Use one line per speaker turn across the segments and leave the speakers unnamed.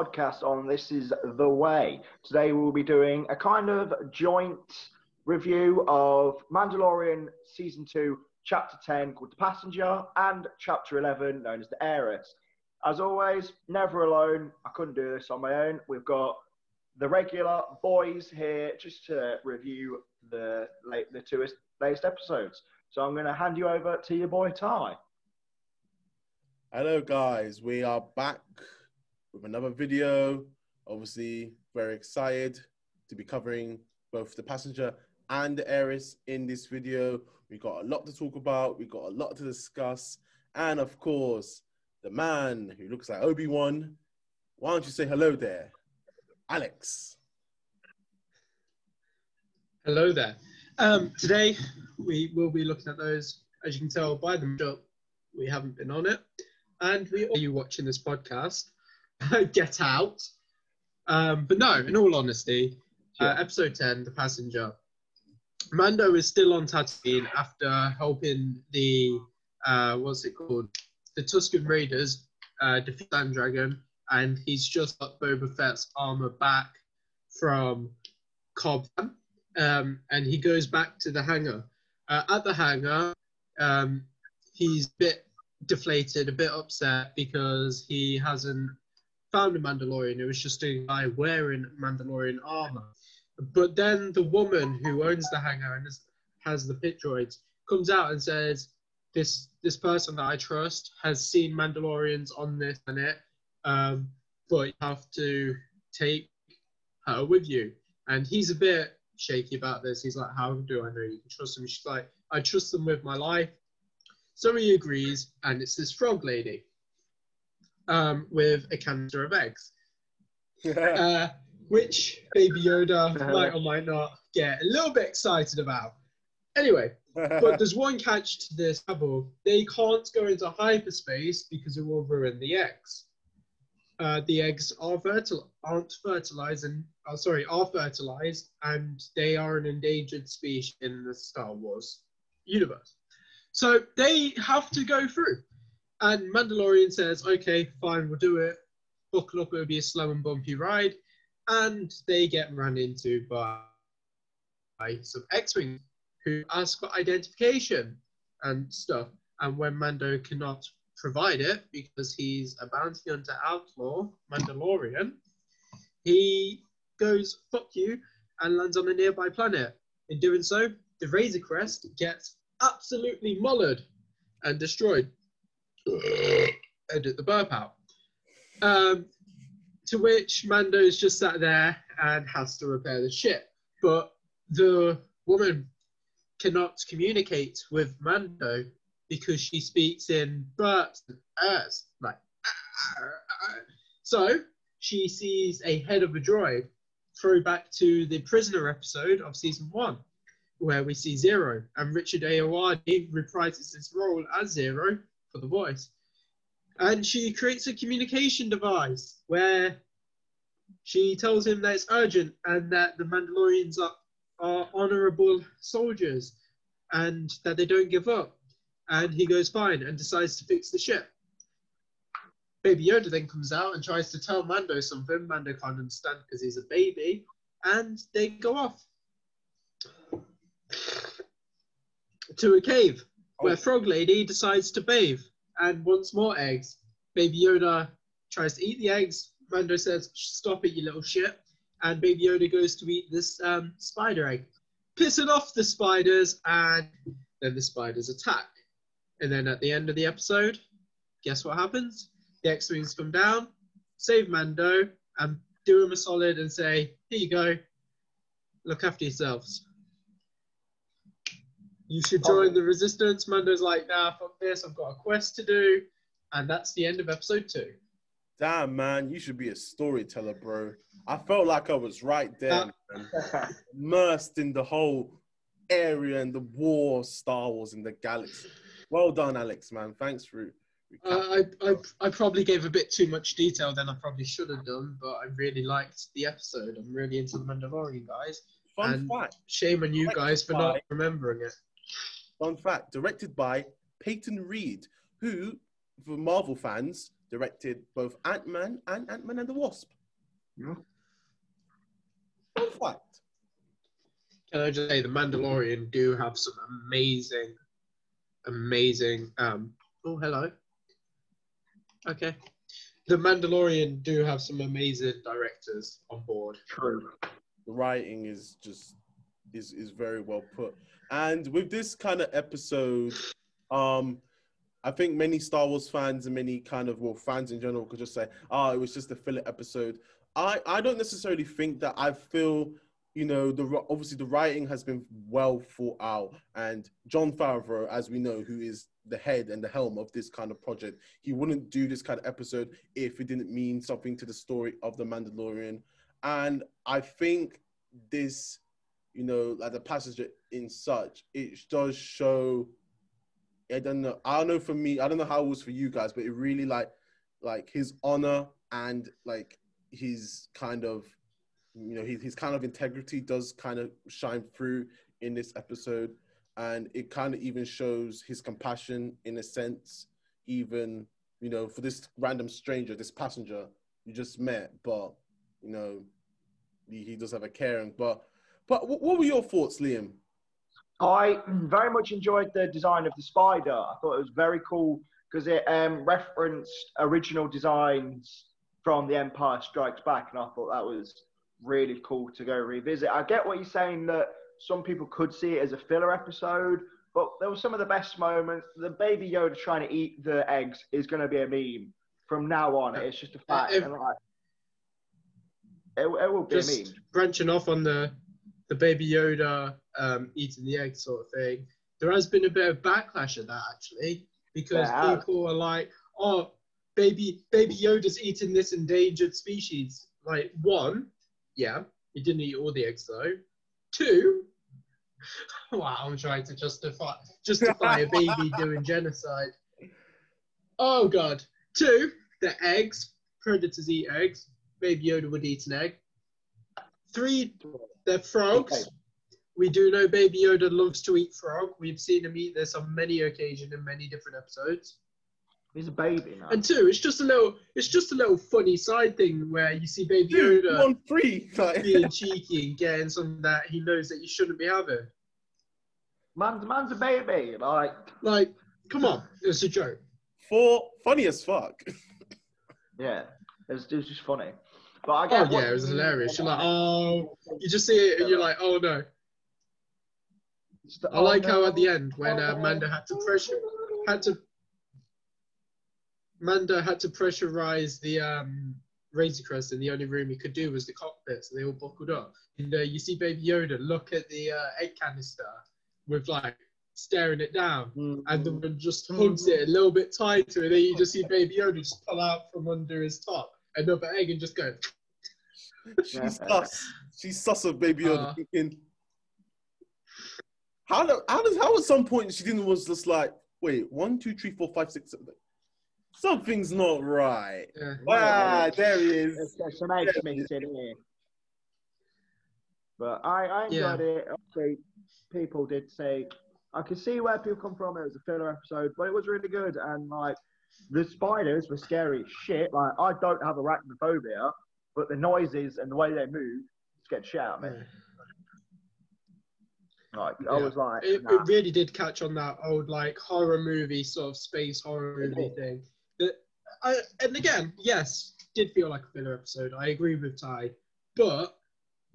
podcast on This Is the Way. Today we'll be doing a kind of joint review of Mandalorian Season 2, Chapter 10 called The Passenger and Chapter 11 known as The Heiress. As always, never alone. I couldn't do this on my own. We've got the regular boys here just to review the late, the two latest episodes. So I'm going to hand you over to your boy Ty.
Hello, guys. We are back with another video. Obviously, very excited to be covering both the passenger and the heiress in this video. We got a lot to talk about. We got a lot to discuss, and of course, the man who looks like Obi Wan. Why don't you say hello there, Alex?
Hello there. Um, today we will be looking at those. As you can tell by the up, we haven't been on it, and we are you watching this podcast. Get out. Um, but no, in all honesty, uh, episode ten, the passenger. Mando is still on Tatooine after helping the uh, what's it called, the Tusken Raiders uh, defeat Sand Dragon, and he's just got Boba Fett's armor back from Cobb um, and he goes back to the hangar. Uh, at the hangar, um, he's a bit deflated, a bit upset because he hasn't found a Mandalorian. It was just a guy wearing Mandalorian armor. But then the woman who owns the hangar and has, the pit droids comes out and says, "This this person that I trust has seen Mandalorians on this planet, um, but you have to take her with you." And he's a bit shaky about this. He's like, How do I know you can trust them? She's like, I trust them with my life. So he agrees, and it's this frog lady um, with a canister of eggs, uh, which Baby Yoda might or might not get a little bit excited about. Anyway, but there's one catch to this double. They can't go into hyperspace because it will ruin the eggs. Uh, the eggs are fertil- aren't fertilized and oh, sorry are fertilized and they are an endangered species in the Star Wars universe. So they have to go through. And Mandalorian says, okay, fine, we'll do it. Buckle up, it'll be a slow and bumpy ride. And they get run into by, by some X-Wing who ask for identification and stuff. And when Mando cannot provide it because he's a bounty hunter outlaw, Mandalorian, he goes, fuck you, and lands on a nearby planet. In doing so, the Razor Crest gets absolutely mullered and destroyed. Edit the burp out. Um, to which Mando's just sat there and has to repair the ship. But the woman cannot communicate with Mando because she speaks in burps and ers, like. So she sees a head of a droid. Throw back to the prisoner episode of season one, where we see Zero, and Richard Ayoade reprises his role as Zero for the voice. And she creates a communication device where she tells him that it's urgent and that the Mandalorians are, are honorable soldiers and that they don't give up and he goes fine and decides to fix the ship. Baby Yoda then comes out and tries to tell Mando something. Mando can't understand because he's a baby, and they go off to a cave where. Frog Lady decides to bathe and wants more eggs. Baby Yoda tries to eat the eggs. Mando says, "Stop it, you little shit!" And Baby Yoda goes to eat this um, spider egg, pissing off the spiders, and then the spiders attack. And then at the end of the episode, guess what happens? The X-Wings come down, save Mando, and do him a solid and say, here you go, look after yourselves. You should join the resistance. Mando's like, nah, fuck this, I've got a quest to do. And that's the end of episode two.
Damn, man, you should be a storyteller, bro. I felt like I was right there, uh, immersed in the whole area and the war, Star Wars, in the galaxy. Well done, Alex, man. Thanks for.
Uh, I, I, I probably gave a bit too much detail than I probably should have done, but I really liked the episode. I'm really into the Mandalorian guys. Fun and fact. Shame on you guys for not remembering it.
Fun fact: directed by Peyton Reed, who, for Marvel fans, directed both Ant Man and Ant Man and the Wasp.
Yeah.
Fun fact.
Can I just say the Mandalorian do have some amazing, amazing. Um. Oh, hello. Okay. The Mandalorian do have some amazing directors on board.
True.
The writing is just is is very well put. And with this kind of episode, um, I think many Star Wars fans and many kind of well fans in general could just say, "Oh, it was just a filler episode." I I don't necessarily think that. I feel you know the obviously the writing has been well thought out, and Jon Favreau, as we know, who is the head and the helm of this kind of project, he wouldn't do this kind of episode if it didn't mean something to the story of the Mandalorian. And I think this, you know, like the passenger in such, it does show I don't know. I don't know for me. I don't know how it was for you guys, but it really like like his honor and like his kind of you know his, his kind of integrity does kind of shine through in this episode and it kind of even shows his compassion in a sense even you know for this random stranger this passenger you just met but you know he, he does have a caring but but what, what were your thoughts liam
I very much enjoyed the design of the spider. I thought it was very cool because it um, referenced original designs from The Empire Strikes Back, and I thought that was really cool to go revisit. I get what you're saying that some people could see it as a filler episode, but there were some of the best moments. The baby Yoda trying to eat the eggs is going to be a meme from now on. It's just a fact.
if-
and like, it, it will be a
Just
meme.
branching off on the the Baby Yoda um, eating the egg sort of thing. There has been a bit of backlash at that actually because
has.
people are like, "Oh, baby, Baby Yoda's eating this endangered species." Like one, yeah, he didn't eat all the eggs though. Two, wow, I'm trying to justify justify a baby doing genocide. Oh god. Two, the eggs. Predators eat eggs. Baby Yoda would eat an egg. Three, they're frogs.
Okay.
We do know Baby Yoda loves to eat frog. We've seen him eat this on many occasions in many different episodes.
He's a baby now.
And two, it's just a little, it's just a little funny side thing where you see Baby
Dude,
Yoda
one free like,
being cheeky and getting something that he knows that you shouldn't be having.
Man's, man's a baby. Like,
Like, come on, it's a joke.
for funny as fuck
Yeah, it was, it was just funny. But I
Oh
get
yeah, it was hilarious. You're like, oh, you just see it and you're like, oh no. I like
oh,
how at the end when uh, Manda had to pressure had to Manda had to pressurize the um, Razor Crest, and the only room he could do was the cockpit, so they all buckled up. And uh, you see Baby Yoda look at the uh, egg canister with like staring it down,
Mm.
and the one just hugs it a little bit tighter, and then you just see Baby Yoda just pull out from under his top another egg and just go.
She's sus. She's sus of baby Yoda
Uh.
thinking. How do, how does how at some point she didn't was just like wait one two three four five six seven something's not right.
Yeah.
Ah, there he
There's,
is.
there's some eggs mixing here. But I, I
Yeah.
enjoyed it. Obviously, people did say I can see where people come from. It was a filler episode, but it was really good. And like the spiders were scary as shit. Like I don't have arachnophobia, but the noises and the way they move scared shit out of me. Like I was like,
It,
nah.
it really did catch on that old like horror movie sort of space horror movie
did.
thing. That I, and again, yes, did feel like a filler episode. I agree with Ty, but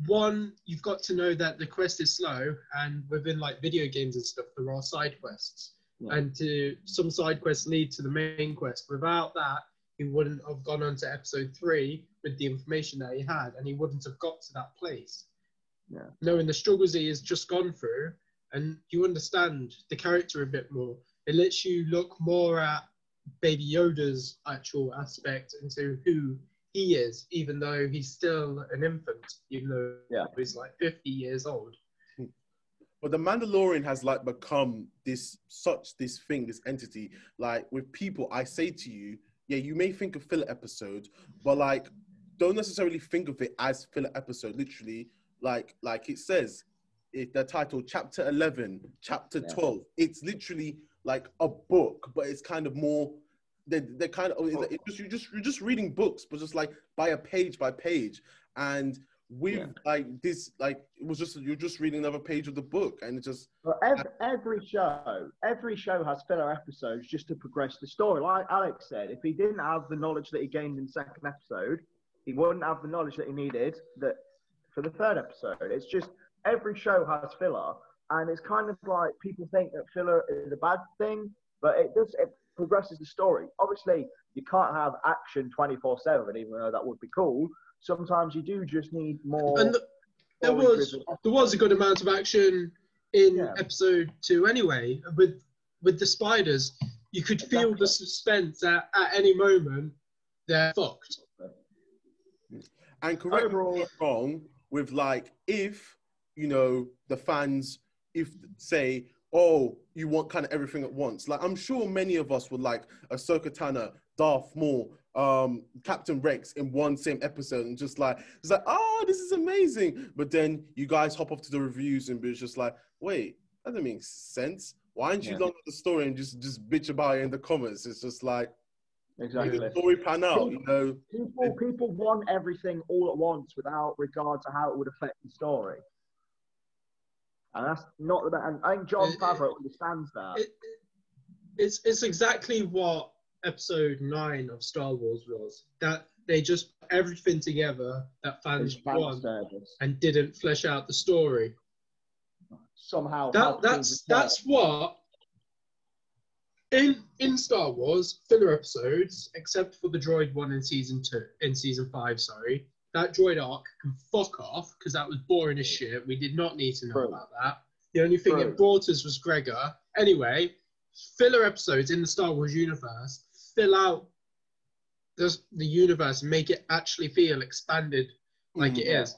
one, you've got to know that the quest is slow, and within like video games and stuff, there are side quests,
Yeah.
and to some side quests lead to the main quest. Without that, he wouldn't have gone on to episode three with the information that he had, and he wouldn't have got to that place
Yeah.
knowing the struggles he has just gone through, and you understand the character a bit more. It lets you look more at Baby Yoda's actual aspect into who he is, even though he's still an infant, even though
Yeah.
he's like 50 years old.
But the Mandalorian has like become this such this thing, this entity. Like with people, I say to you, yeah, you may think of filler episode, but like don't necessarily think of it as filler episode. Literally, like like it says, it the title chapter eleven, chapter
Yeah.
twelve. It's literally like a book, but it's kind of more they they kind of it's, it's just you just you're just reading books, but just like by a page by page, and with
Yeah.
like this like it was just you're just reading another page of the book, and it just
But every, every show, every show has filler episodes just to progress the story. Like Alex said, if he didn't have the knowledge that he gained in the second episode, he wouldn't have the knowledge that he needed that for the third episode. It's just every show has filler, and it's kind of like people think that filler is a bad thing, but it does it progresses the story. Obviously, you can't have action twenty four seven, even though that would be cool. Sometimes you do just need more.
And th- there was
story-driven
there was a good amount of action in
Yeah.
episode two anyway. With with the spiders, you could feel the suspense at, at any moment. They're fucked.
And correct me
Overall-
if I'm wrong with like if you know the fans if say oh you want kind of everything at once like I'm sure many of us would like Ahsoka Tano, Darth Maul, um, Captain Rex in one same episode and just like it's like oh this is amazing but then you guys hop off to the reviews and be just like wait that doesn't make sense why aren't you
Yeah.
long at the story and just just bitch about it in the comments it's just like
exactly.
the story pan out you know
People, people want everything all at once without regard to how it would affect the story. And that's not the and I think Jon
It- it-
Favreau understands that.
It, it's it's exactly what episode nine of Star Wars was. That they just put everything together that fans want and didn't flesh out the story.
Somehow.
That that's that's what in in Star Wars filler episodes, except for the droid one in season two, in season five, sorry, that droid arc can fuck off because that was boring as shit. We did not need to know
True.
about that. The only thing
True.
it brought us was Gregor. Anyway, filler episodes in the Star Wars universe fill out the, the universe and make it actually feel expanded like it
Yeah.
is.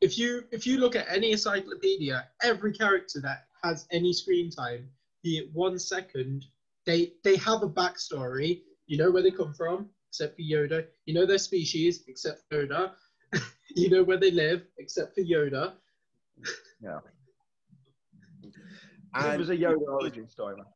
If you if you look at any encyclopedia, every character that has any screen time, be it one second, they they have a backstory. You know where they come from, except for Yoda. You know their species, except for Yoda. you know where they live, except for Yoda.
Yeah.
It
was a Yoda origin story, man.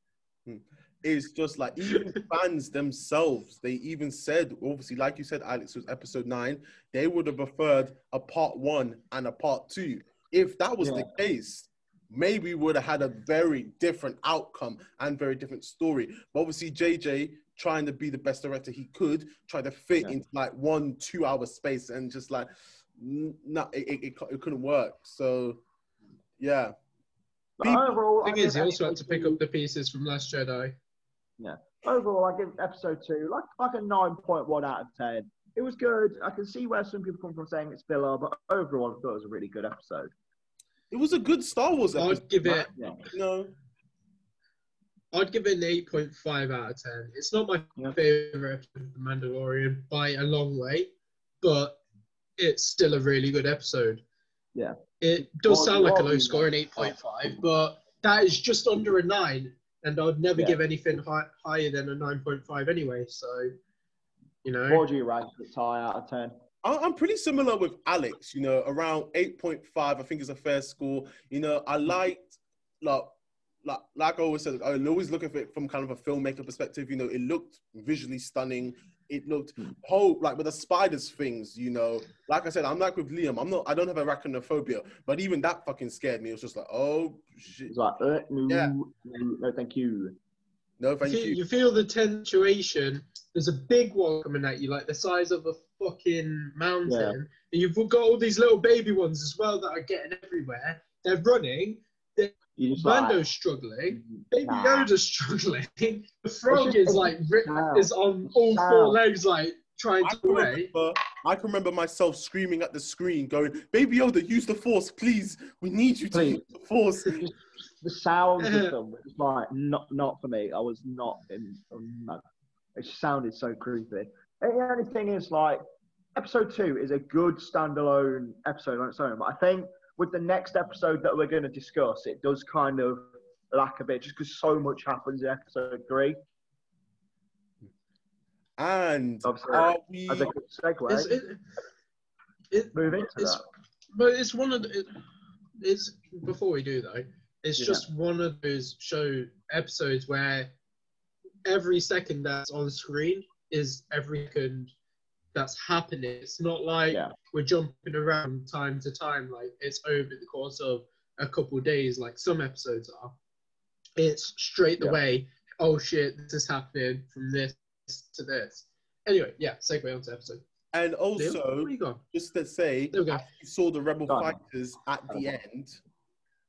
Hmm.
Is just like even fans themselves they even said obviously like you said alex was episode 9 they would have preferred a part 1 and a part 2 if that was the case maybe we would have had a very different outcome and very different story. But obviously jj trying to be the best director he could try to fit
Yeah.
into like one two hour space and just like n- no it, it, it, it couldn't work. So yeah.
But
People-
overall, I
thing is, he also had to pick up the pieces from Last Jedi.
Overall, I give episode two like like a nine point one out of ten. It was good. I can see where some people come from saying it's filler, but overall, I thought it was a really good episode.
it was a good star wars episode
I'd give it
Yeah.
no
I'd give it an 8.5 out of 10. It's not my
Yeah.
favorite episode of The Mandalorian by a long way, but it's still a really good episode.
Yeah.
It does
What-
sound like a low
we-
score, an 8.5, but that is just under a 9, and I'd never
Yeah.
give anything hi- higher than a 9.5 anyway, so, you know.
What do you rank the tie out of ten?
I- I'm pretty similar with Alex, you know, around 8.5, I think is a fair score. You know, I liked, like, like, like I always said, I'm always looking at it from kind of a filmmaker perspective. You know, it looked visually stunning. It looked
Hmm.
whole, like with the spiders things, you know. Like I said, I'm like with Liam. I'm not, I don't have arachnophobia, but even that fucking scared me. It was just like, oh, shit.
It's like, uh, no,
Yeah.
no, no, thank you.
No,
You
thank
feel,
you.
you feel the tension. There's a big one coming at you, like the size of a fucking mountain.
Yeah.
And you've got all these little baby ones as well that are getting everywhere. They're running.
You Mm-hmm. just
Mando's
like,
struggling. Baby
Nah.
Yoda's struggling. The frog is like ri-
Wow.
is on all four legs, like trying
I
to
can,
away.
I can remember myself screaming at the screen, going, "Baby Yoda, use the Force, please. We need you to use the Force."
just the sounds of them was like not not for me. I was not in. Um, no, it sounded so creepy. And the only thing is like episode two is a good standalone episode on its own, but I think with the next episode that we're going to discuss, it does kind of lack a bit just because so much happens in episode three.
And
Obviously,
are we?
As a good segue,
It's, it, it,
move into
it's,
that.
but it's one of the. It, it's before we do though. It's
Yeah.
just one of those show episodes where every second that's on screen is every second that's happening. It's not like
Yeah.
we're jumping around time to time, like it's over the course of a couple days, like some episodes are. It's straight
Yeah.
away, oh shit, this is happening from this to this. Anyway, yeah, segue onto episode.
And also,
where you going?
just to say,
There we go.
you saw the rebel
Done.
fighters at the end,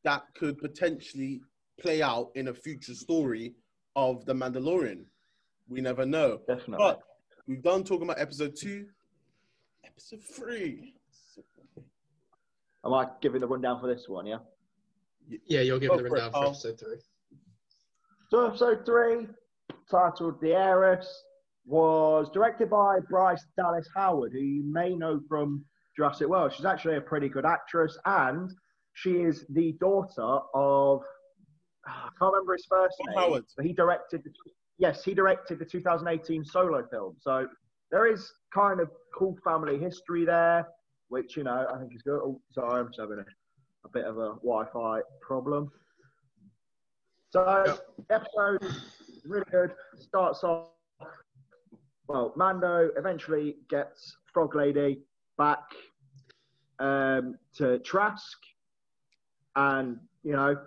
that could potentially play out in a future story of the Mandalorian. We never know.
Definitely.
But we've done talking about episode two. Episode three.
Am I giving the rundown for this one? Yeah.
Yeah, you're giving
Go
the rundown for
Carl.
episode three.
So episode three, titled The Heiress, was directed by Bryce Dallas Howard, who you may know from Jurassic World. She's actually a pretty good actress, and she is the daughter of ah, I can't remember his first
Tom
name,
Howard.
but he directed. The, yes, he directed the 2018 solo film. So there is kind of cool family history there, which you know I think is good. Oh, sorry, I'm just having a, a bit of a Wi-Fi problem. So episode is really good. Starts off well. Mando eventually gets Frog Lady back um, to Trask, and you know,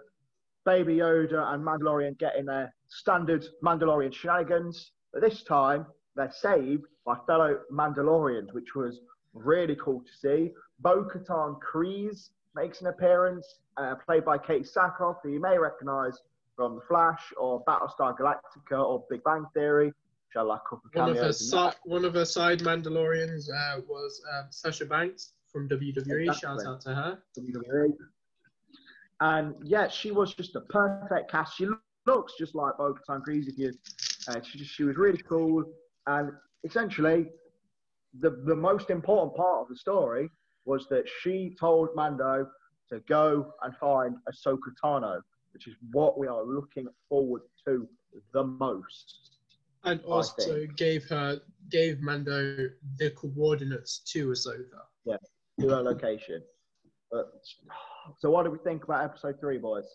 Baby Yoda and Mandalorian get in their standard Mandalorian shenanigans. But this time, they're saved by fellow Mandalorians, which was really cool to see. Bo Katan Kryze makes an appearance, uh, played by Kate Sackhoff, who you may recognize from The Flash or Battlestar Galactica or Big Bang Theory. Which I like a couple of
One of her si- one of her side Mandalorians uh, was um, Sasha Banks from WWE. Shout out to her.
WWE. And yeah, she was just a perfect cast. She looks just like Bo Katan you, uh, she, just- she was really cool. And essentially, the the most important part of the story was that she told Mando to go and find Ahsoka Tano, which is what we are looking forward to the most.
And also gave her gave Mando the coordinates to Ahsoka.
Yeah, to her location. But, so, what do we think about episode three, boys?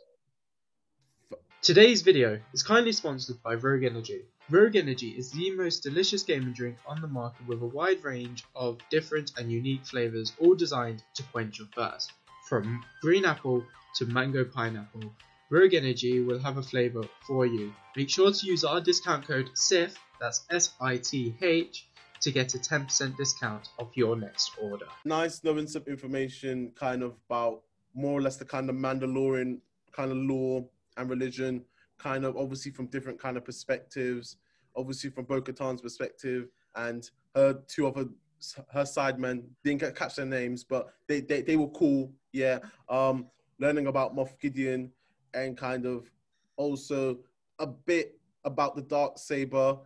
Today's video is kindly sponsored by Rogue Energy. Rogue Energy is the most delicious gaming drink on the market with a wide range of different and unique flavors, all designed to quench your thirst. From green apple to mango pineapple, Rogue Energy will have a flavor for you. Make sure to use our discount code SITH, that's S I T H, to get a 10% discount off your next order.
Nice knowing some information kind of about more or less the kind of Mandalorian kind of law and religion, kind of obviously from different kind of perspectives, obviously from Bo Katan's perspective and her two other her sidemen didn't get, catch their names, but they, they, they were cool. Yeah. Um, learning about Moff Gideon and kind of also a bit about the dark saber,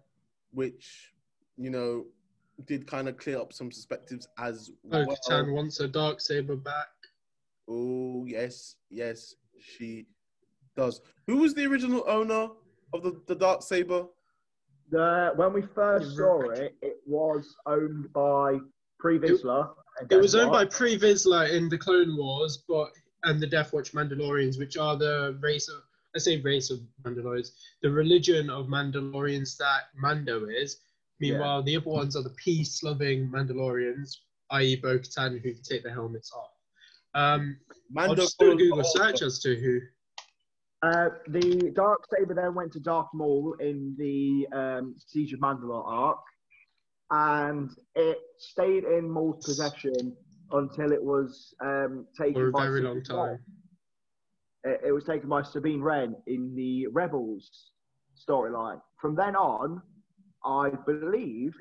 which you know did kind of clear up some perspectives as well.
Bo-Katan wants her dark saber back.
Oh yes, yes, she does. Who was the original owner of the, the dark saber?
The, when we first
Yeah,
saw it, it was owned by Pre Vizsla. and
It was owned by
Watch.
Pre Vizsla in the Clone Wars, but and the Death Watch Mandalorians, which are the race of I say race of Mandalorians, the religion of Mandalorians that Mando is. Meanwhile, the other ones are the peace-loving Mandalorians, i.e., Bo-Katan, who can take their helmets off. Um, I'll just do a Google search as to who.
Uh, the Dark Saber then went to Darth Maul in the um, Siege of Mandalore arc, and it stayed in Maul's possession until it was um, taken
For a
by
very
Sabine
long time.
It, it was taken by Sabine Wren in the Rebels storyline. From then on, I believe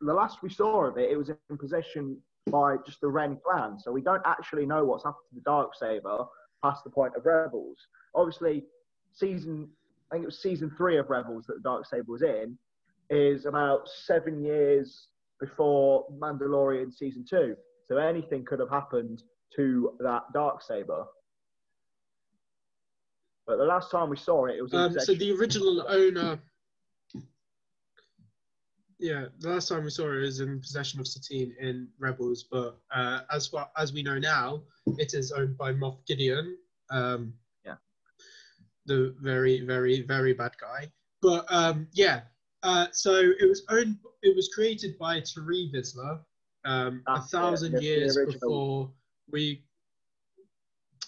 the last we saw of it, it was in possession by just the Wren clan. So we don't actually know what's happened to the Dark Saber past the point of Rebels. Obviously, season I think it was season three of Rebels that the Dark Saber was in, is about seven years before Mandalorian season two. So anything could have happened to that Dark Saber. But the last time we saw it, it was
Um, so the original owner, yeah, the last time we saw it was in possession of Satine in Rebels, but uh, as far as we know now, it is owned by Moff Gideon. Um,
Yeah.
the very, very, very bad guy. But um, yeah, Uh, so it was owned. It was created by Tarre Vizsla um, a thousand
the
years before we.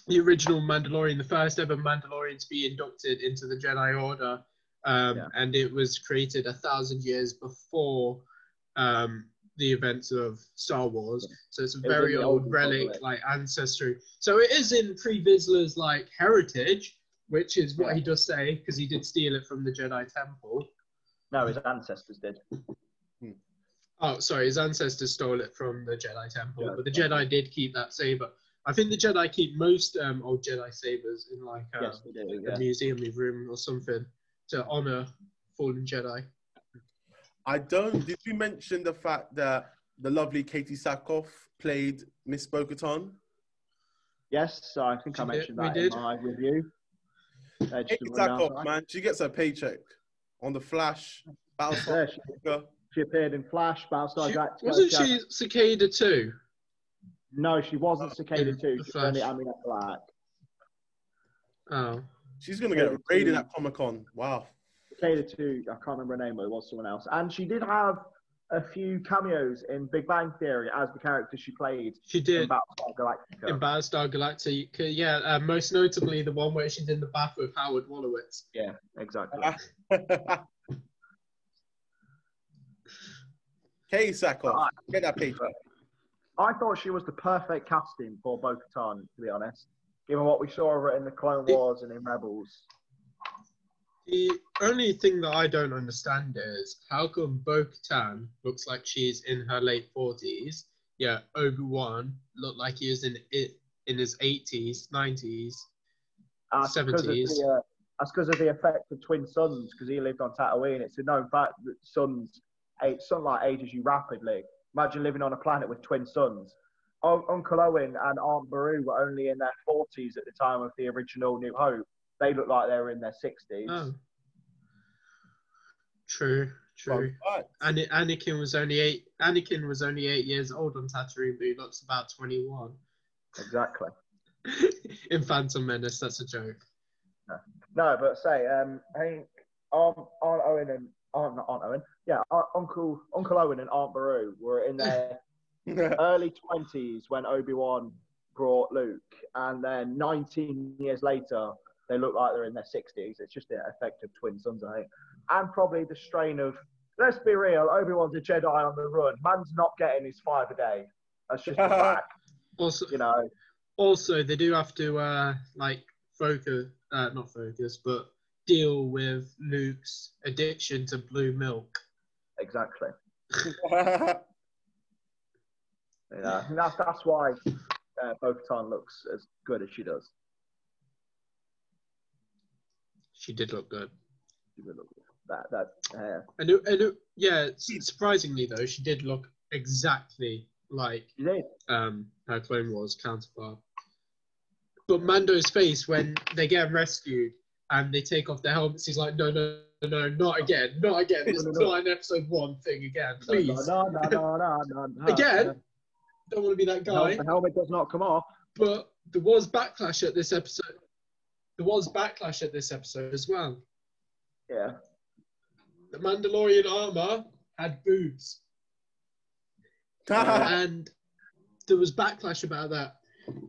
The original Mandalorian, the first ever Mandalorian to be inducted into the Jedi Order, um,
Yeah.
and it was created a thousand years before um, the events of Star Wars. So it's a
It
very old
Old
relic,
Republic.
like ancestry. So it is in Pre Vizsla's like heritage, which is what
Yeah.
he does say because he did steal it from the Jedi Temple.
No, his ancestors did.
Oh, sorry, his ancestors stole it from the Jedi Temple,
Yeah.
but the Jedi did keep that saber. I think the Jedi keep most um, old Jedi sabers in like um,
yes, they do.
a
Yeah.
museum room or something to honor fallen Jedi.
I don't. Did you mention the fact that the lovely Katee Sackhoff played Miss Bo-Katan?
Yes, I think
She
I
did-
mentioned
we
that
did.
in my review. Uh,
Katie
to
Sackhoff, man, she gets her paycheck on the Flash.
Yeah, she, she appeared in Flash, Battlestar Galactica.
wasn't she Cicada too?
No, she wasn't Cicada
In
2. She was only
Flash.
Amunet Black.
Oh,
She's gonna get
Katie
raided
too.
at Comic Con. Wow.
Cicada 2, I can't remember her name, but it was someone else. And she did have a few cameos in Big Bang Theory as the character she played
she
in
did
Battlestar Galactica.
in Battlestar Galactica. Yeah, uh, most notably the one where she's in the bath with Howard Wolowitz.
yeah, exactly.
Katee Sackhoff,
Alright.
get that paycheck.
I thought she was the perfect casting for Bo Katan, to be honest, given what we saw in the Clone Wars and in Rebels.
The only thing that I don't understand is how come Bo Katan looks like she's in her late forties, yeah, Obi Wan looked like he was in it in his eighties, nineties.
That's because of
70s.
the, uh, that's because of the effect of twin suns, because he lived on Tatooine. It's a known fact that suns, sunlight ages you rapidly. Imagine living on a planet with twin suns. Un- Uncle Owen and Aunt Beru were only in their 40s at the time of the original New Hope. They look like they were in their 60s.
Oh, true, true.
Fun fact.
And Anakin was only eight. Anakin was only eight years old on Tatooine, but he looks about twenty-one.
Exactly.
in Phantom Menace, that's a joke.
No, but say, um, I think Aunt, Aunt Owen and Aunt, not Aunt Owen, yeah, Aunt, Uncle Uncle Owen and Aunt Beru were in their early 20s when Obi Wan brought Luke, and then 19 years later, they look like they're in their 60s. It's just the effect of twin suns, I think. And probably the strain of, let's be real, Obi Wan's a Jedi on the run. Man's not getting his five a day. That's just a fact,
Also,
you know.
also they do have to uh like focus, uh, not focus, but deal with Luke's addiction to blue milk.
Exactly. You know, and that's, that's why uh, Bo-Katan looks as good as she does.
She did look good. She did look good.
That, that, uh,
And, it, and it, yeah, surprisingly though, she did look exactly like um, her Clone Wars counterpart. But Mando's face when they get rescued and they take off their helmets, he's like, no, no, no, no, not again, not again. This
No,
is
no, no.
not an episode one thing again, please.
No, no, no, no, no, no.
Again? Don't want to be that guy.
helmet, the helmet does not come off.
But there was backlash at this episode. There was backlash at this episode as well.
Yeah.
The Mandalorian armor had boobs, and there was backlash about that.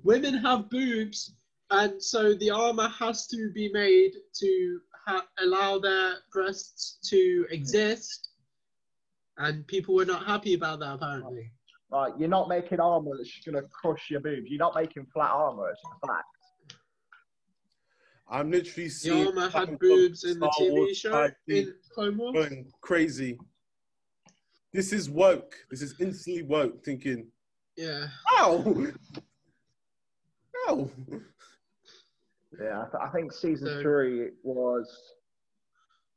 Women have boobs, and so the armor has to be made to ha- allow their breasts to exist. And people were not happy about that apparently.
Like, you're not making armor that's just going to crush your boobs. You're not making flat armor. It's a fact.
I'm literally seeing
armor
Star
had boobs in the TV
Wars
show in Clone Wars.
going crazy. This is woke. This is instantly woke. Thinking,
Yeah.
ow, ow.
Yeah, I, th- I think season
So-
three was,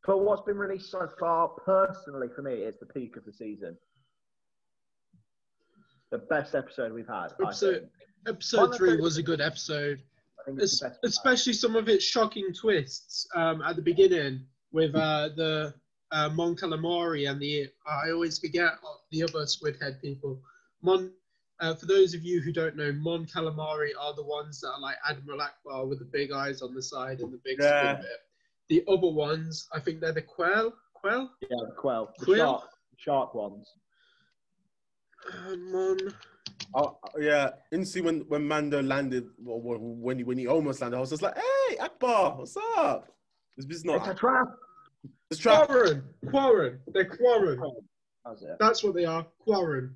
for what's been released so far, personally for me, it's the peak of the season. The best episode we've had.
Episode- Episode three was a good episode,
I think
es-
the best. we've had.
especially some of its shocking twists um, at the beginning with uh, the uh, Mon Calamari and the I always forget the other squid head people. Mon, uh, for those of you who don't know, Mon Calamari are the ones that are like Admiral Ackbar with the big eyes on the side and the big
Yeah.
squid bit. The other ones, I think they're the Quell, Quell?
Yeah, the Quell. The
Quill?
shark, shark ones.
Um, um,
Oh, yeah, instantly when, when Mando landed, well, when he when he almost landed, I was just like, "Hey, Ackbar, what's up?" This is
It's
not
a trap.
this trap.
Quarren. Quarren. They're Quarren.
That's it.
That's what they are. Quarren.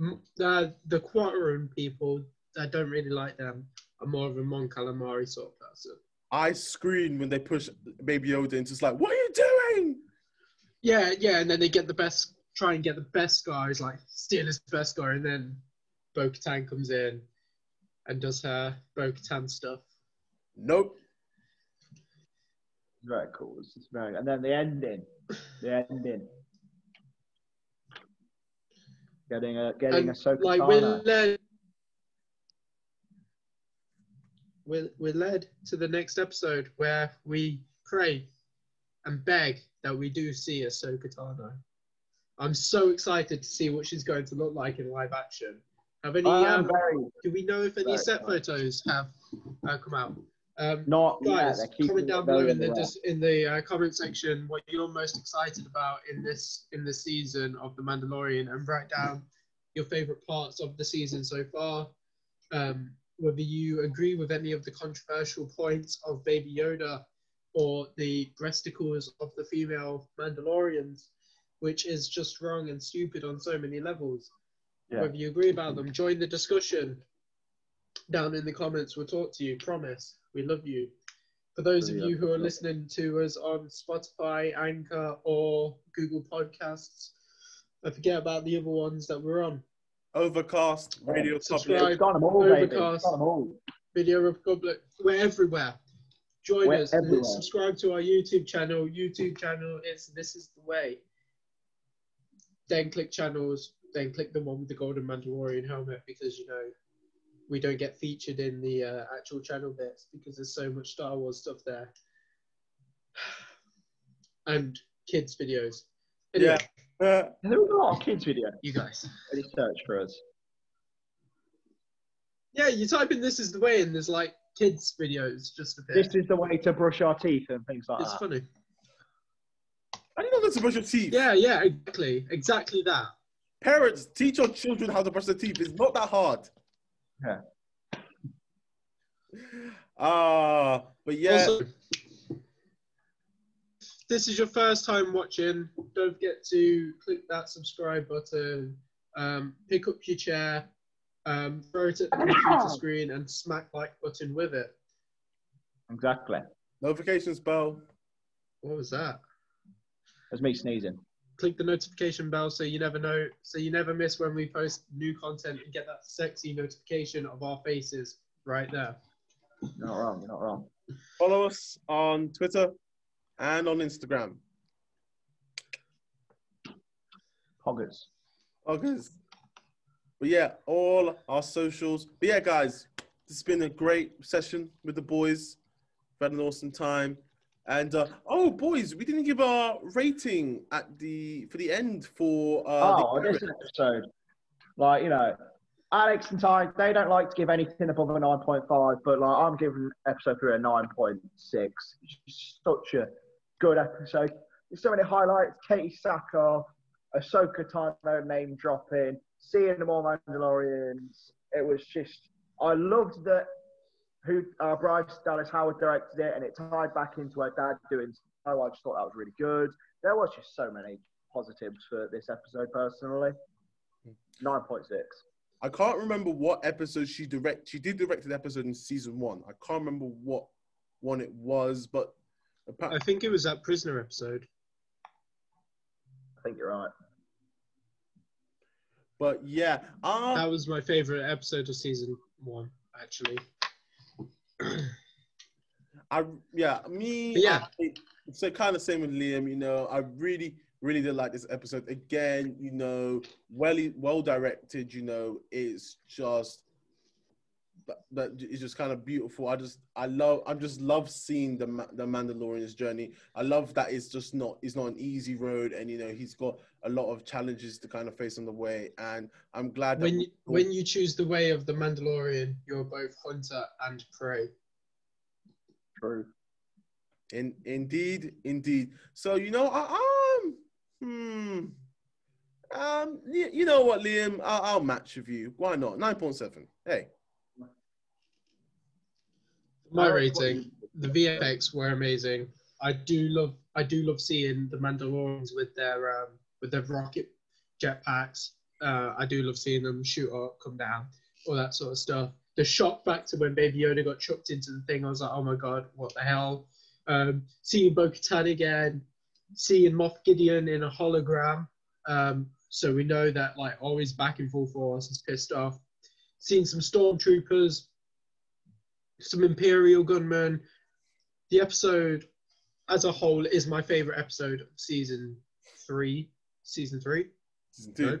M- The the Quarren people that don't really like them are more of a Mon Calamari sort of person.
I scream when they push Baby Yoda into just like, "What are you doing?"
Yeah, yeah, and then they get the best, try and get the best guys, like steal his best guy, and then Bo Katan comes in and does her Bo Katan stuff.
Nope.
Very cool. It's just very. And then the ending. The ending. Getting a getting
And
a Ahsoka
like we're led, we're, we're led to the next episode where we pray and beg that we do see Ahsoka Tano. I'm so excited to see what she's going to look like in live action. Have any? Um,
very
do we know if any set photos have uh, come out? Um,
not yet.
guys,
They're
comment down below in the
in the
dis- in the uh, comment section what you're most excited about in this in this season of the Mandalorian, and write down your favorite parts of the season so far. Um, whether you agree with any of the controversial points of Baby Yoda or the breasticles of the female Mandalorians, which is just wrong and stupid on so many levels.
Yeah.
Whether you agree about them, join the discussion down in the comments. We'll talk to you. Promise. We love you. For those of you who are listening to us on Spotify, Anchor, or Google Podcasts, I forget about the other ones that we're on.
Overcast, Radio. Public.
It's got them all,
Overcast.
got them all.
Video Republic. We're everywhere. Join
We're
us.
everywhere.
Subscribe to our YouTube channel. YouTube channel is This Is the Way. Then click channels. Then click the one with the golden Mandalorian helmet because you know we don't get featured in the uh, actual channel bits because there's so much Star Wars stuff there. And kids videos. Anyway,
Yeah. Uh,
there was a lot of kids' video.
you guys.
Really search for us.
Yeah, you type in "This Is the Way" and there's like kids videos just appear.
This is the way to brush our teeth and things like
It's
that.
It's funny.
How do you know that's to brush your teeth?
Yeah, yeah, exactly, exactly that.
Parents, teach your children how to brush their teeth. It's not that hard.
Yeah.
Ah, but yeah.
Also, if this is your first time watching, don't forget to click that subscribe button, um, pick up your chair, um, throw it at the computer screen, and smack like button with it.
Exactly.
Notifications bell.
What was that?
That's me sneezing.
Click the notification bell so you never know, so you never miss when we post new content and get that sexy notification of our faces right there.
You're not wrong. You're not wrong.
Follow us on Twitter and on Instagram.
Poggers.
August. But yeah, all our socials. But yeah, guys, this has been a great session with the boys. We've had an awesome time. And uh, oh, boys, we didn't give our rating at the for the end for uh,
oh,
the-
this episode. Like, you know, Alex and Ty, they don't like to give anything above a 9.5, but like I'm giving episode three a 9.6. It's such a good episode. There's so many highlights. Katee Sackhoff, Ahsoka Tano name dropping, seeing the more Mandalorians. It was just, I loved that who uh, Bryce Dallas Howard directed it, and it tied back into her dad doing. Oh, I just thought that was really good. There was just so many positives for this episode personally. Nine point six.
I can't remember what episode she direct. She did direct an episode in season one. I can't remember what one it was, but appa-
I think it was that prisoner episode.
I think you're right.
but yeah. Uh,
That was my favorite episode of season one, actually.
I yeah, me
yeah.
I, so kind of same with Liam. You know, I really really did like this episode. Again, you know, well well directed. You know, it's just that, that it's just kind of beautiful. I just I love I just love seeing the the Mandalorian's journey. I love that it's just not it's not an easy road, and you know he's got a lot of challenges to kind of face on the way. And I'm glad that
When you, when you choose the way of the Mandalorian, you're both hunter and prey.
True.
In indeed, indeed. So you know, I, um, hmm, um, you, you know what, Liam, I'll, I'll match with you. Why not? Nine point seven. Hey,
My rating, the VFX were amazing. I do love, I do love seeing the Mandalorians with their um, with their rocket jetpacks. Uh, I do love seeing them shoot up, come down, all that sort of stuff. The shock factor when Baby Yoda got chucked into the thing, I was like, oh my god, what the hell? Um, seeing Bo-Katan again, seeing Moff Gideon in a hologram, um, so we know that like always back in full force, he's pissed off. Seeing some stormtroopers, some Imperial gunmen. The episode as a whole is my favorite episode of season three. Season three. No,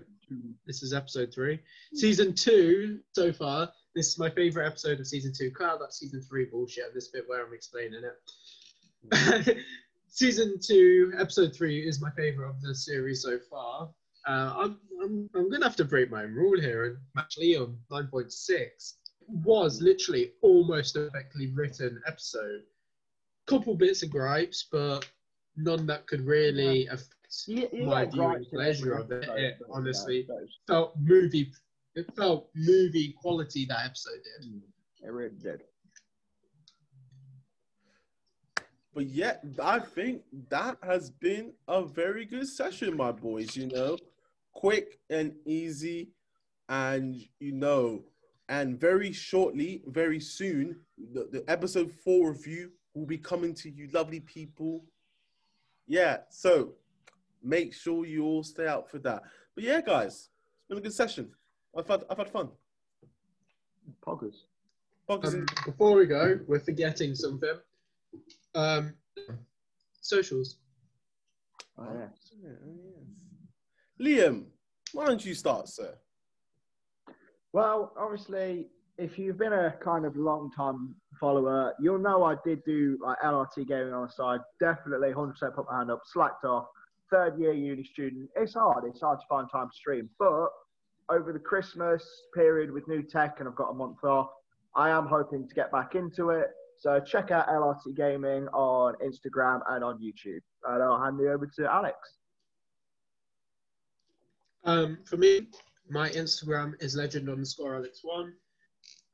this is episode three. Season two so far. This is my favorite episode of season two. Cut out that season three bullshit. This bit where I'm explaining it. season two, episode three is my favorite of the series so far. Uh, I'm, I'm, I'm gonna have to break my own rule here and match Liam 9.6 was literally almost a perfectly written episode. Couple bits of gripes, but none that could really affect
You, you
my
get
viewing pleasure of it, it, honestly.
yeah,
felt movie it felt movie quality that episode did.
It really did.
But yeah, I think that has been a very good session, my boys. You know, quick and easy, and you know, and very shortly, very soon, the, the episode four review will be coming to you, lovely people. Yeah, so make sure you all stay out for that. But yeah, guys, it's been a good session. I've had I've had fun.
Poggers.
Focus
Um, before we go, we're forgetting something. Um, socials.
Oh, yeah.
Yeah, yes. Liam, why don't you start, sir?
Well, obviously, if you've been a kind of long time follower, you'll know I did do like LRT gaming on the side. Definitely 100% put my hand up, slacked off. Third year uni student. It's hard. It's hard to find time to stream. But over the Christmas period with new tech, and I've got a month off, I am hoping to get back into it. So check out LRT Gaming on Instagram and on YouTube. And I'll hand you over to Alex.
Um, for me, my Instagram is legend underscore Alex one.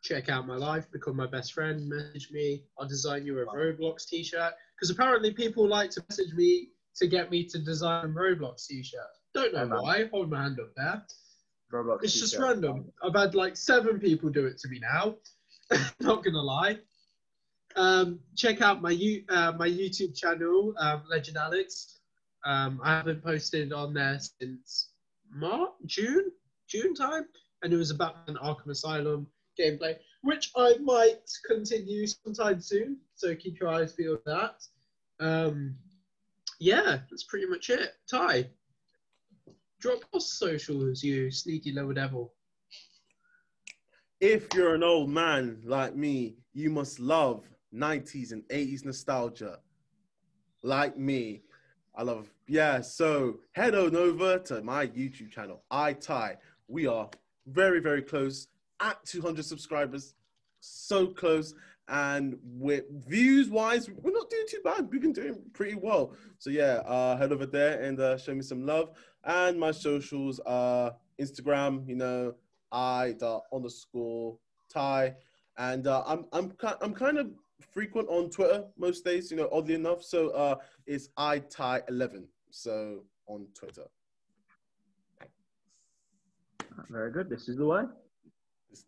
Check out my life, become my best friend, message me. I'll design you a Roblox t-shirt. Because apparently people like to message me to get me to design a Roblox t-shirt. Don't know
man.
why. Hold my hand up there.
Roblox
It's just
t-shirt.
random. I've had like seven people do it to me now. Not gonna lie. Um, check out my you uh, my YouTube channel, um, Legend Alex. Um, I haven't posted on there since March, June, June time, and it was about an Arkham Asylum gameplay, which I might continue sometime soon. So keep your eyes peeled for that. Um, yeah, that's pretty much it. Ty, drop your socials, you sneaky little devil.
If you're an old man like me, you must love 90s and 80s nostalgia. Like me. I love, yeah. So head on over to my YouTube channel, I iTie. We are very, very close at 200 subscribers. So close. And with views wise, we're not doing too bad. We've been doing pretty well. So yeah, uh, head over there and uh, show me some love. And my socials are Instagram, you know, I dot underscore Ty, and uh, I'm I'm I'm kind of frequent on Twitter most days, you know, oddly enough. So uh, it's I Ty eleven. So on Twitter.
Very good. This is the way.
This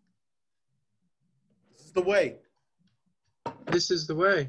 is the way.
This is the way.